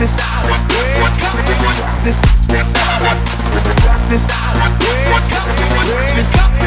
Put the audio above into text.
this, this, this, this,